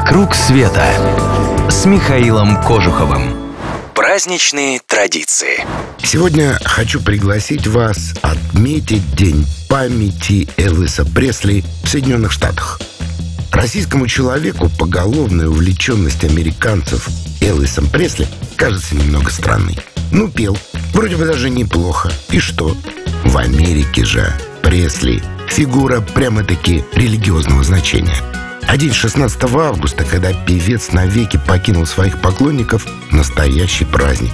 «Вокруг света» с Михаилом Кожуховым. Праздничные традиции. Сегодня хочу пригласить вас отметить День памяти Элвиса Пресли в Соединенных Штатах. Российскому человеку поголовная увлеченность американцев Элвисом Пресли кажется немного странной. Ну, пел. Вроде бы даже неплохо. И что? В Америке же Пресли – фигура прямо-таки религиозного значения – а день 16 августа, когда певец навеки покинул своих поклонников, настоящий праздник.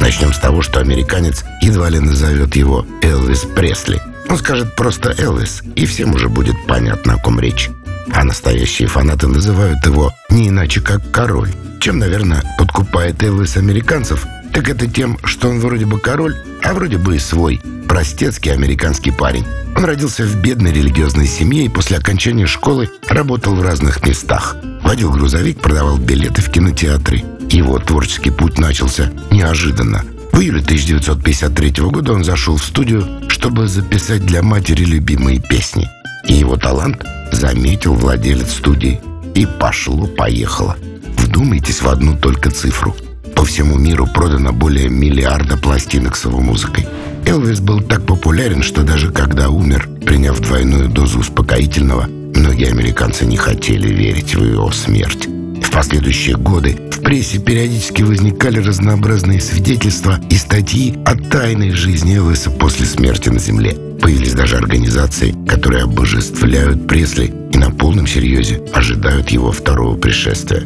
Начнем с того, что американец едва ли назовет его Элвис Пресли. Он скажет просто Элвис, и всем уже будет понятно, о ком речь. А настоящие фанаты называют его не иначе, как король. Чем, наверное, подкупает Элвис американцев, так это тем, что он вроде бы король, а вроде бы и свой, простецкий американский парень. Он родился в бедной религиозной семье и после окончания школы работал в разных местах. Водил грузовик, продавал билеты в кинотеатры. Его творческий путь начался неожиданно. В июле 1953 года он зашел в студию, чтобы записать для матери любимые песни. И его талант заметил владелец студии. И пошло-поехало. Вдумайтесь в одну только цифру. Всему миру продано более миллиарда пластинок с его музыкой. Элвис был так популярен, что даже когда умер, приняв двойную дозу успокоительного, многие американцы не хотели верить в его смерть. В последующие годы в прессе периодически возникали разнообразные свидетельства и статьи о тайной жизни Элвиса после смерти на Земле. Появились даже организации, которые обожествляют Пресли и на полном серьезе ожидают его второго пришествия.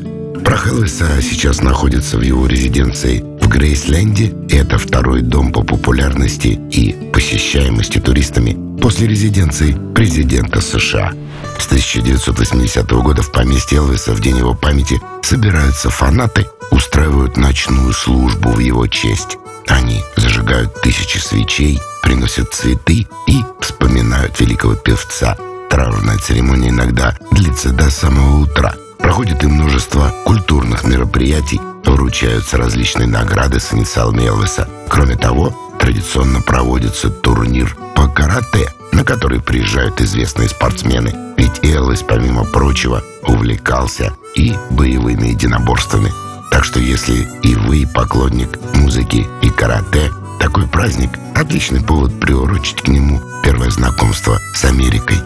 Прах Элвиса сейчас находится в его резиденции в Грейсленде, и это второй дом по популярности и посещаемости туристами после резиденции президента США. С 1980 года в поместье Элвиса в день его памяти собираются фанаты, устраивают ночную службу в его честь. Они зажигают тысячи свечей, приносят цветы и вспоминают великого певца. Траурная церемония иногда длится до самого утра – Проходит и множество культурных мероприятий, вручаются различные награды с инициалами Элвиса. Кроме того, традиционно проводится турнир по карате, на который приезжают известные спортсмены. Ведь Элвис, помимо прочего, увлекался и боевыми единоборствами. Так что если и вы поклонник музыки и карате, такой праздник – отличный повод приурочить к нему первое знакомство с Америкой.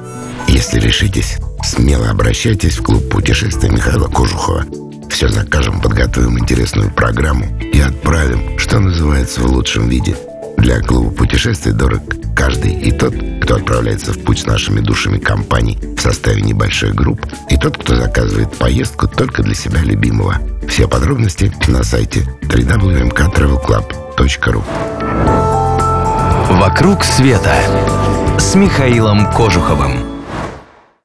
Если решитесь, смело обращайтесь в клуб путешествия Михаила Кожухова. Все закажем, подготовим интересную программу и отправим, что называется, в лучшем виде. Для клуба путешествий дорог каждый и тот, кто отправляется в путь с нашими душами компаний в составе небольшой групп, и тот, кто заказывает поездку только для себя любимого. Все подробности на сайте www.mktravelclub.ru «Вокруг света» с Михаилом Кожуховым.